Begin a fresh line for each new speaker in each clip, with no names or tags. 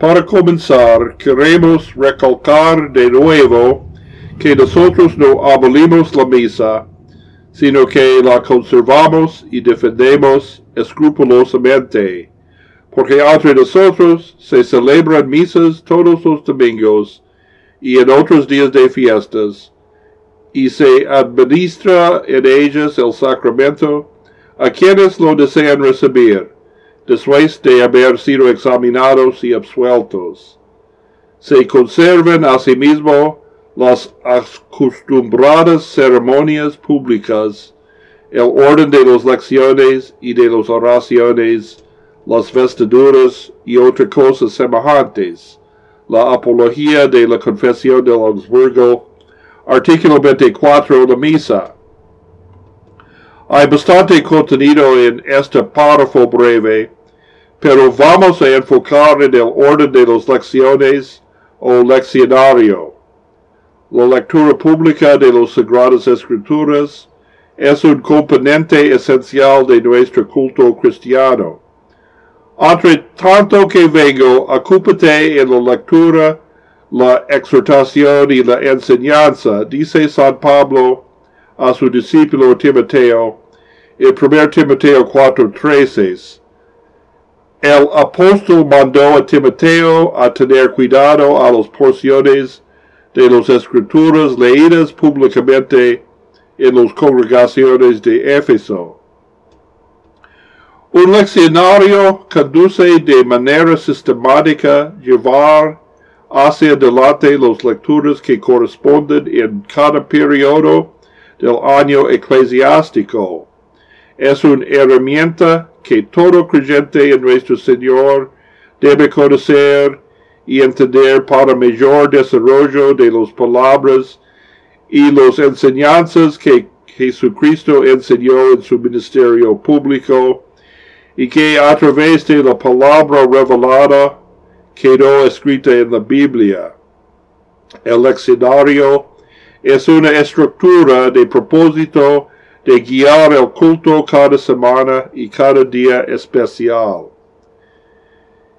Para comenzar, queremos recalcar de nuevo que nosotros no abolimos la misa, sino que la conservamos y defendemos escrupulosamente, porque entre nosotros se celebran misas todos los domingos y en otros días de fiestas, y se administra en ellas el sacramento a quienes lo desean recibir después de haber sido examinados y absueltos. Se conservan asimismo las acostumbradas ceremonias públicas, el orden de las lecciones y de las oraciones, las vestiduras y otras cosas semejantes, la apología de la confesión de Augsburgo, artículo 24 de la misa. Hay bastante contenido en este párrafo breve, pero vamos a enfocar en el orden de las lecciones o leccionario. La lectura pública de las Sagradas Escrituras es un componente esencial de nuestro culto cristiano. Entre tanto que vengo, ocúpate en la lectura, la exhortación y la enseñanza, dice San Pablo a su discípulo Timoteo, en 1 Timoteo 4:13. El apóstol mandó a Timoteo a tener cuidado a las porciones de las escrituras leídas públicamente en las congregaciones de Éfeso. Un leccionario conduce de manera sistemática llevar hacia adelante las lecturas que corresponden en cada periodo del año eclesiástico. Es una herramienta que todo creyente en nuestro Señor debe conocer y entender para mayor desarrollo de las palabras y las enseñanzas que Jesucristo enseñó en su ministerio público y que a través de la palabra revelada quedó escrita en la Biblia. El leccionario es una estructura de propósito de guiar el culto cada semana y cada día especial.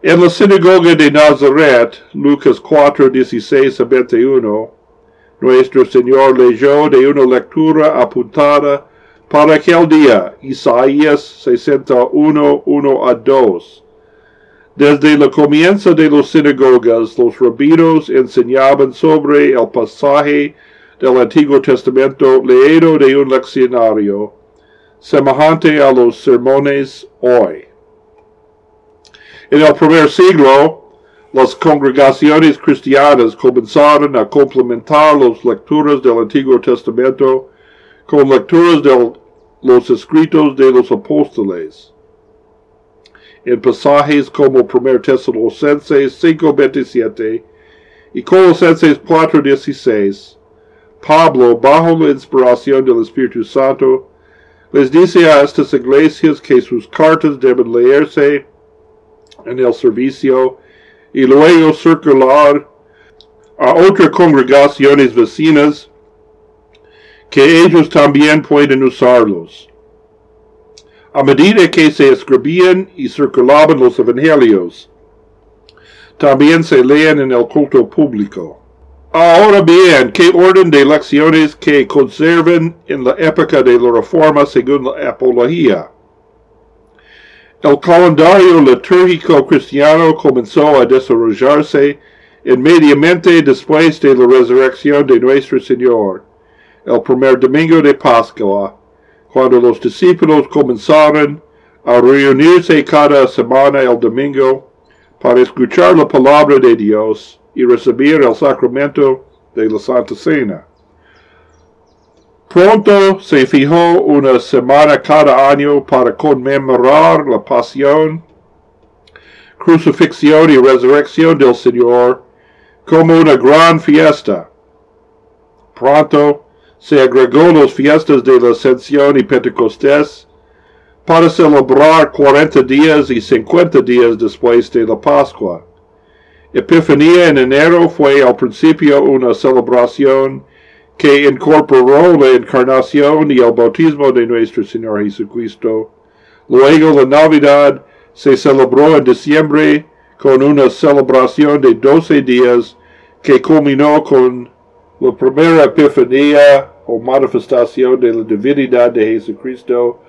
En la sinagoga de Nazaret, Lucas 4, 16 a 21, nuestro Señor leyó de una lectura apuntada para aquel día, Isaías 61, 1 a 2. Desde el comienzo de las sinagogas, los rabinos enseñaban sobre el pasaje del Antiguo Testamento leído de un leccionario, semejante a los sermones hoy. En el primer siglo, las congregaciones cristianas comenzaron a complementar las lecturas del Antiguo Testamento con lecturas de los escritos de los apóstoles. En pasajes como 1 Tesalonicenses 5.27 y Colosenses 4.16, Pablo, bajo la inspiración del Espíritu Santo, les dice a estas iglesias que sus cartas deben leerse en el servicio y luego circular a otras congregaciones vecinas que ellos también pueden usarlos. A medida que se escribían y circulaban los evangelios, también se leen en el culto público. Ahora bien, ¿qué orden de lecciones que conserven en la época de la Reforma según la apología? El calendario litúrgico cristiano comenzó a desarrollarse inmediatamente después de la resurrección de nuestro Señor, el primer domingo de Pascua, cuando los discípulos comenzaron a reunirse cada semana el domingo para escuchar la palabra de Dios y recibir el sacramento de la Santa Cena. Pronto se fijó una semana cada año para conmemorar la pasión, crucifixión y resurrección del Señor como una gran fiesta. Pronto se agregó las fiestas de la Ascensión y Pentecostés para celebrar 40 días y 50 días después de la Pascua. Epifanía en enero fue al principio una celebración que incorporó la encarnación y el bautismo de nuestro Señor Jesucristo. Luego la Navidad se celebró en diciembre con una celebración de 12 días que culminó con la primera epifanía o manifestación de la divinidad de Jesucristo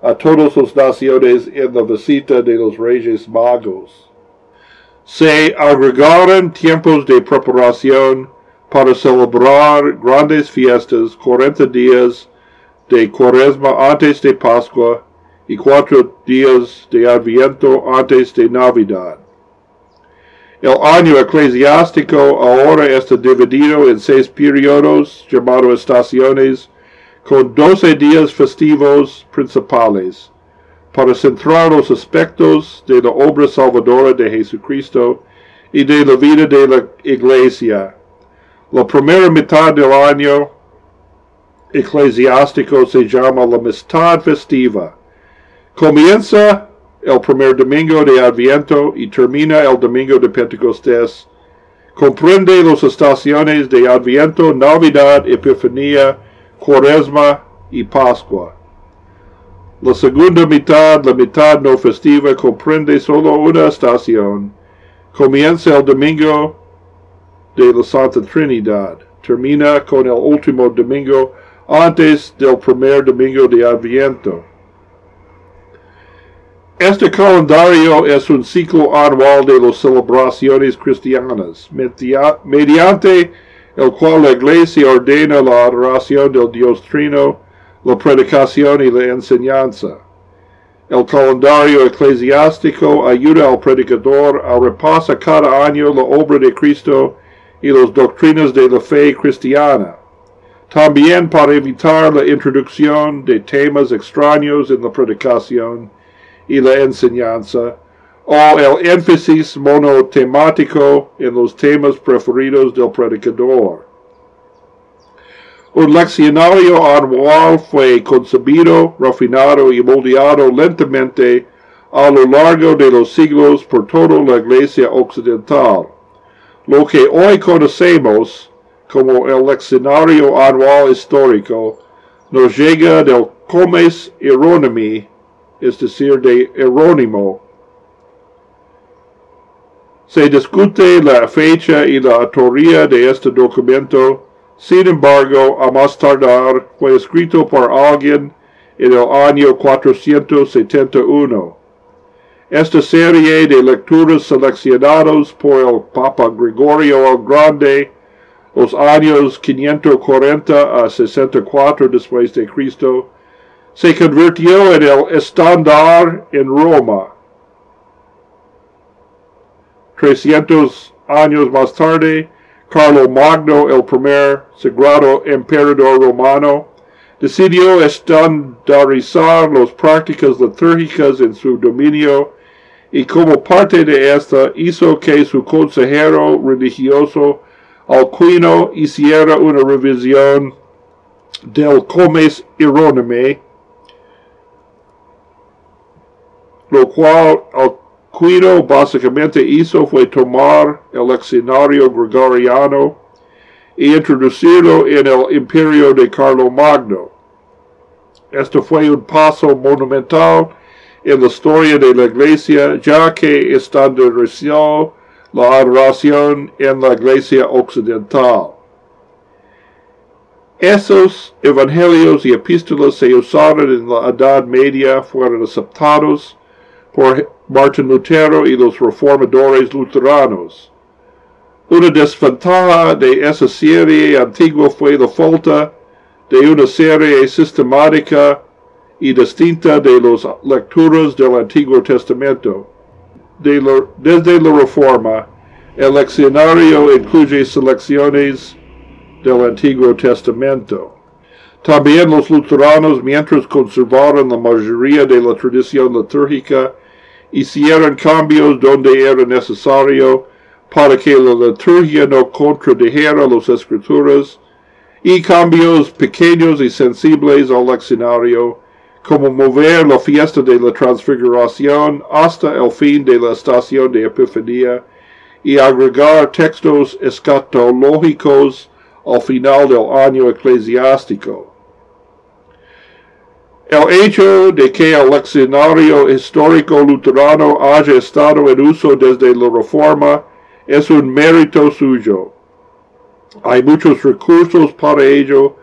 a todas las naciones en la visita de los Reyes Magos. Se agregaron tiempos de preparación para celebrar grandes fiestas, 40 días de cuaresma antes de Pascua y cuatro días de Adviento antes de Navidad. El año eclesiástico ahora está dividido en seis periodos llamados estaciones, con doce días festivos principales, para centrar los aspectos de la obra salvadora de Jesucristo y de la vida de la Iglesia. La primera mitad del año eclesiástico se llama la mitad festiva. Comienza el primer domingo de Adviento y termina el domingo de Pentecostés. Comprende las estaciones de Adviento, Navidad, Epifanía, Cuaresma y Pascua. La segunda mitad, la mitad no festiva, comprende solo una estación. Comienza el domingo de la Santa Trinidad. Termina con el último domingo antes del primer domingo de Adviento. Este calendario es un ciclo anual de las celebraciones cristianas, mediante el cual la Iglesia ordena la adoración del Dios Trino, la predicación y la enseñanza. El calendario eclesiástico ayuda al predicador a repasar cada año la obra de Cristo y las doctrinas de la fe cristiana. También para evitar la introducción de temas extraños en la predicación, y la enseñanza, o el énfasis monotemático en los temas preferidos del predicador. Un leccionario anual fue concebido, refinado y moldeado lentamente a lo largo de los siglos por toda la Iglesia Occidental. Lo que hoy conocemos como el leccionario anual histórico nos llega del Comes Hieronymi es decir, de Erónimo. Se discute la fecha y la autoría de este documento, sin embargo, a más tardar, fue escrito por alguien en el año 471. Esta serie de lecturas seleccionados por el Papa Gregorio el Grande, los años 540 a 64 después de Cristo, se convirtió en el estándar en Roma. 300 años más tarde, Carlo Magno, el primer sagrado emperador romano, decidió estandarizar las prácticas litúrgicas en su dominio y como parte de esta hizo que su consejero religioso Alcuino hiciera una revisión del Comes Hieronyme Lo cual Alcuino básicamente hizo fue tomar el leccionario gregoriano y introducirlo en el imperio de Carlo Magno. Esto fue un paso monumental en la historia de la iglesia, ya que estandarizó la adoración en la iglesia occidental. Esos evangelios y epístolas se usaron en la Edad Media, fueron aceptados por Martin Lutero y los reformadores luteranos. Una desventaja de esa serie antigua fue la falta de una serie sistemática y distinta de las lecturas del Antiguo Testamento. desde la Reforma, el leccionario incluye selecciones del Antiguo Testamento. También los luteranos, mientras conservaron la mayoría de la tradición litúrgica, hicieron cambios donde era necesario para que la liturgia no contradijera las escrituras, y cambios pequeños y sensibles al leccionario, como mover la fiesta de la transfiguración hasta el fin de la estación de Epifanía y agregar textos escatológicos al final del año eclesiástico. El hecho de que el leccionario histórico luterano haya estado en uso desde la Reforma es un mérito suyo. Hay muchos recursos para ello,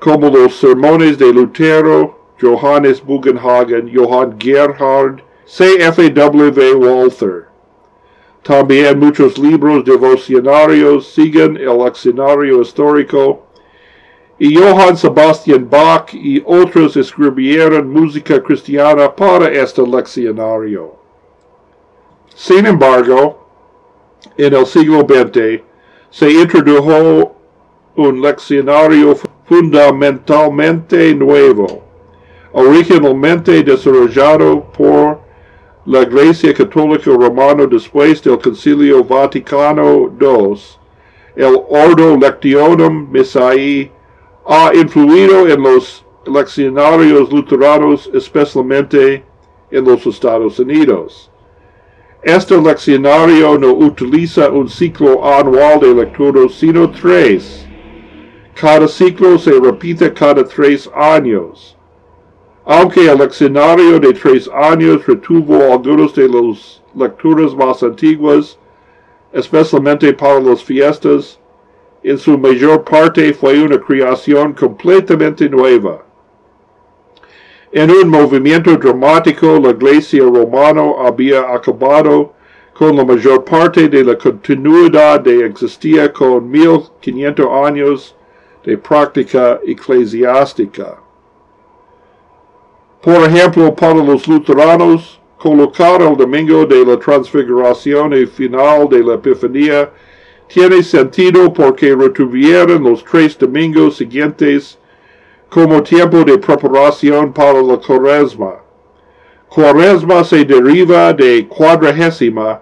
como los sermones de Lutero, Johannes Bugenhagen, Johann Gerhard, C.F.W. Walther. También muchos libros devocionarios siguen el leccionario histórico y Johann Sebastian Bach y otros escribieron música cristiana para este leccionario. Sin embargo, en el siglo XX se introdujo un leccionario fundamentalmente nuevo, originalmente desarrollado por la Iglesia Católica Romana después del Concilio Vaticano II, el Ordo Lectionum Missae, ha influido en los leccionarios luteranos, especialmente en los Estados Unidos. Este leccionario no utiliza un ciclo anual de lectura, sino tres. Cada ciclo se repite cada tres años. Aunque el leccionario de tres años retuvo algunos de las lecturas más antiguas, especialmente para las fiestas, en su mayor parte fue una creación completamente nueva. En un movimiento dramático, la iglesia romana había acabado con la mayor parte de la continuidad de existía con 1500 años de práctica eclesiástica. Por ejemplo, para los luteranos, colocar el domingo de la transfiguración y final de la Epifanía tiene sentido porque retuvieron los tres domingos siguientes como tiempo de preparación para la cuaresma. Cuaresma se deriva de cuadragésima,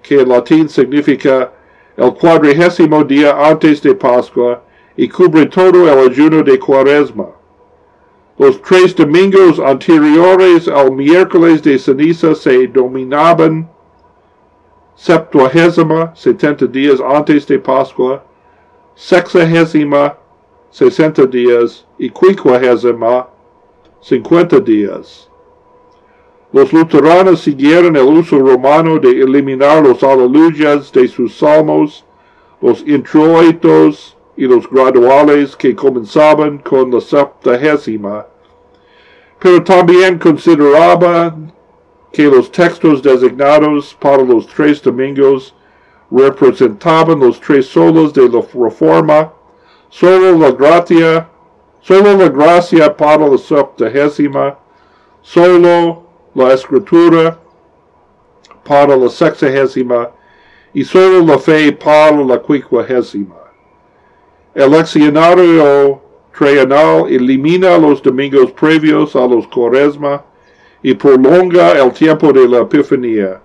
que en latín significa el cuadragésimo día antes de Pascua y cubre todo el ayuno de cuaresma. Los tres domingos anteriores al miércoles de ceniza se dominaban septuagésima, setenta días antes de Pascua, sexagésima, sesenta días, y quincuagésima, cincuenta días. Los luteranos siguieron el uso romano de eliminar los aleluyas de sus salmos, los introitos, y los graduales que comenzaban con la septagésima, pero también consideraban que los textos designados para los tres domingos representaban los tres solos de la reforma, solo la gracia, solo la gracia para la septagésima, solo la escritura para la sexagésima y solo la fe para la quincuagésima. El leccionario trienal elimina los domingos previos a los cuaresma y prolonga el tiempo de la Epifanía,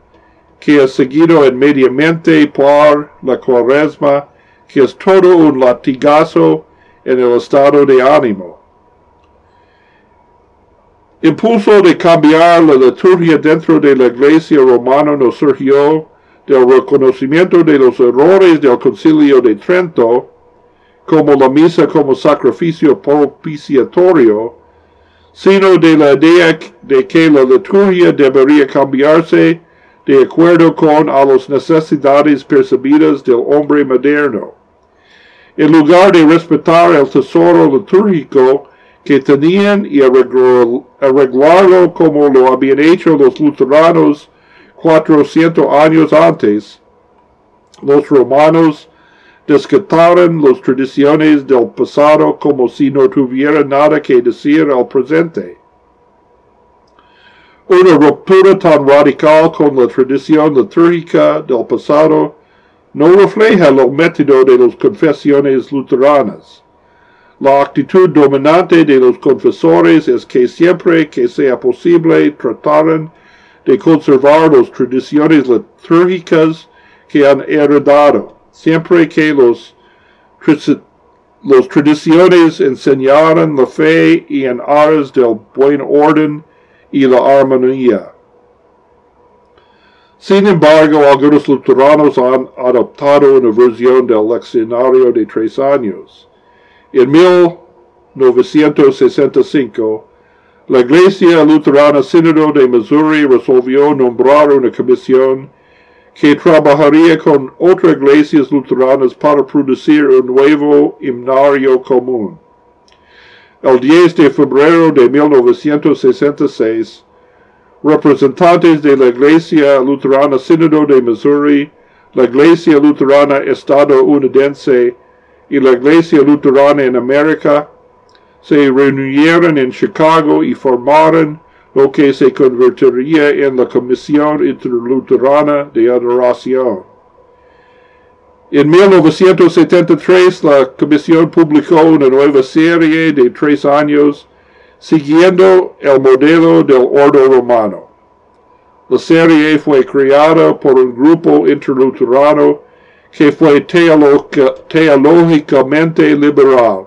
que es seguido inmediatamente por la cuaresma, que es todo un latigazo en el estado de ánimo. Impulso de cambiar la liturgia dentro de la iglesia romana nos surgió del reconocimiento de los errores del concilio de Trento, como la misa como sacrificio propiciatorio, sino de la idea de que la liturgia debería cambiarse de acuerdo con a las necesidades percibidas del hombre moderno. En lugar de respetar el tesoro litúrgico que tenían y arreglarlo como lo habían hecho los luteranos 400 años antes, los romanos descartaron las tradiciones del pasado como si no tuviera nada que decir al presente. Una ruptura tan radical con la tradición litúrgica del pasado no refleja el método de las confesiones luteranas. La actitud dominante de los confesores es que siempre que sea posible trataran de conservar las tradiciones litúrgicas que han heredado siempre que los, tradiciones enseñaran la fe y en aras del buen orden y la armonía. Sin embargo, algunos luteranos han adoptado una versión del leccionario de tres años. En 1965, La Iglesia Luterana Sínodo de Missouri resolvió nombrar una comisión que trabajaría con otras iglesias luteranas para producir un nuevo himnario común. El 10 de febrero de 1966, representantes de la Iglesia Luterana Sínodo de Missouri, la Iglesia Luterana Estadounidense y la Iglesia Luterana en América se reunieron en Chicago y formaron lo que se convertiría en la Comisión Interluterana de Adoración. En 1973 la Comisión publicó una nueva serie de tres años siguiendo el modelo del Ordo Romano. La serie fue creada por un grupo interluterano que fue teológicamente liberal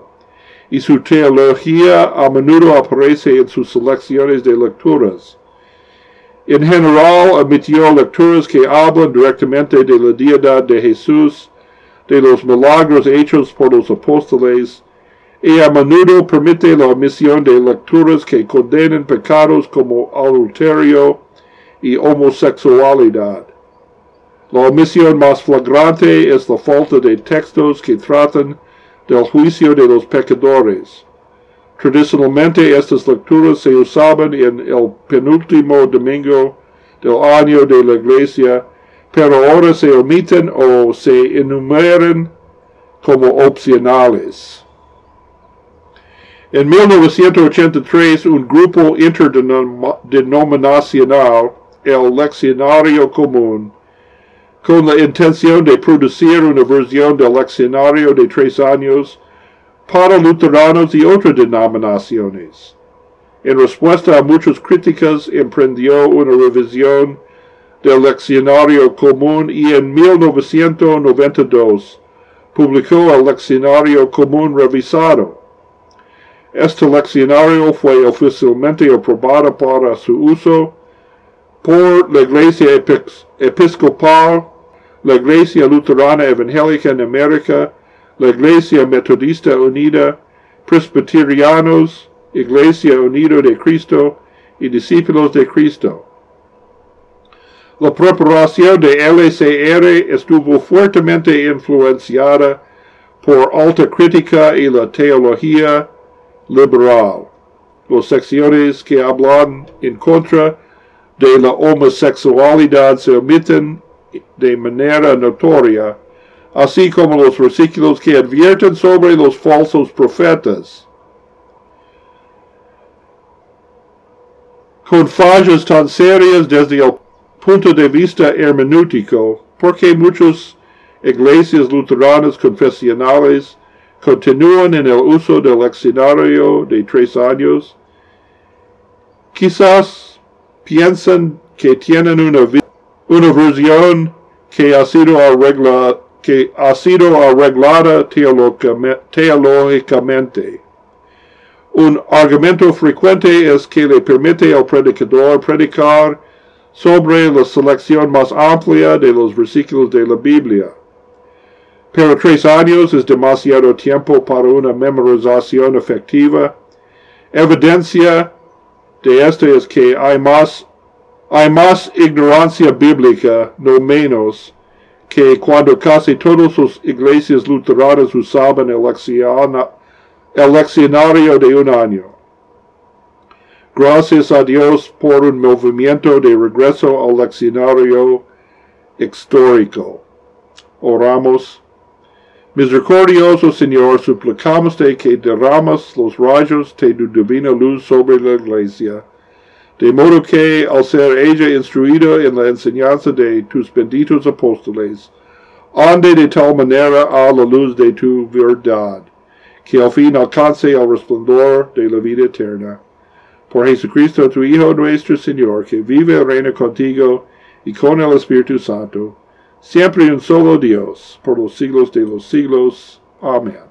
y su teología a menudo aparece en sus selecciones de lecturas. En general, admitió lecturas que hablan directamente de la deidad de Jesús, de los milagros hechos por los apóstoles, y a menudo permite la omisión de lecturas que condenan pecados como adulterio y homosexualidad. La omisión más flagrante es la falta de textos que tratan del juicio de los pecadores. Tradicionalmente estas lecturas se usaban en el penúltimo domingo del año de la iglesia, pero ahora se omiten o se enumeran como opcionales. En 1983, un grupo interdenominacional, el Leccionario Común, con la intención de producir una versión del leccionario de tres años para luteranos y otras denominaciones. En respuesta a muchas críticas, emprendió una revisión del leccionario común y en 1992 publicó el leccionario común revisado. Este leccionario fue oficialmente aprobado para su uso por la Iglesia Episcopal la Iglesia Luterana Evangélica en América, la Iglesia Metodista Unida, Presbiterianos, Iglesia Unida de Cristo y Discípulos de Cristo. La preparación de LCR estuvo fuertemente influenciada por alta crítica y la teología liberal. Las secciones que hablan en contra de la homosexualidad se omiten de manera notoria, así como los versículos que advierten sobre los falsos profetas. Con fallas tan serias desde el punto de vista hermenéutico, porque muchas iglesias luteranas confesionales continúan en el uso del leccionario de tres años, quizás piensan que tienen una vida una versión que ha sido, arregla, que ha sido arreglada teológicamente. Un argumento frecuente es que le permite al predicador predicar sobre la selección más amplia de los versículos de la Biblia. Pero tres años es demasiado tiempo para una memorización efectiva. Evidencia de esto es que hay más hay más ignorancia bíblica, no menos, que cuando casi todas las iglesias luteranas usaban el, de un año. Gracias a Dios por un movimiento de regreso al leccionario histórico. Oramos. Misericordioso Señor, suplicamos de que derramas los rayos de tu divina luz sobre la iglesia de modo que al ser ella instruida en la enseñanza de tus benditos apóstoles, ande de tal manera a la luz de tu verdad, que al fin alcance el resplandor de la vida eterna. Por Jesucristo, tu Hijo nuestro Señor, que vive y reina contigo y con el Espíritu Santo, siempre un solo Dios, por los siglos de los siglos. Amén.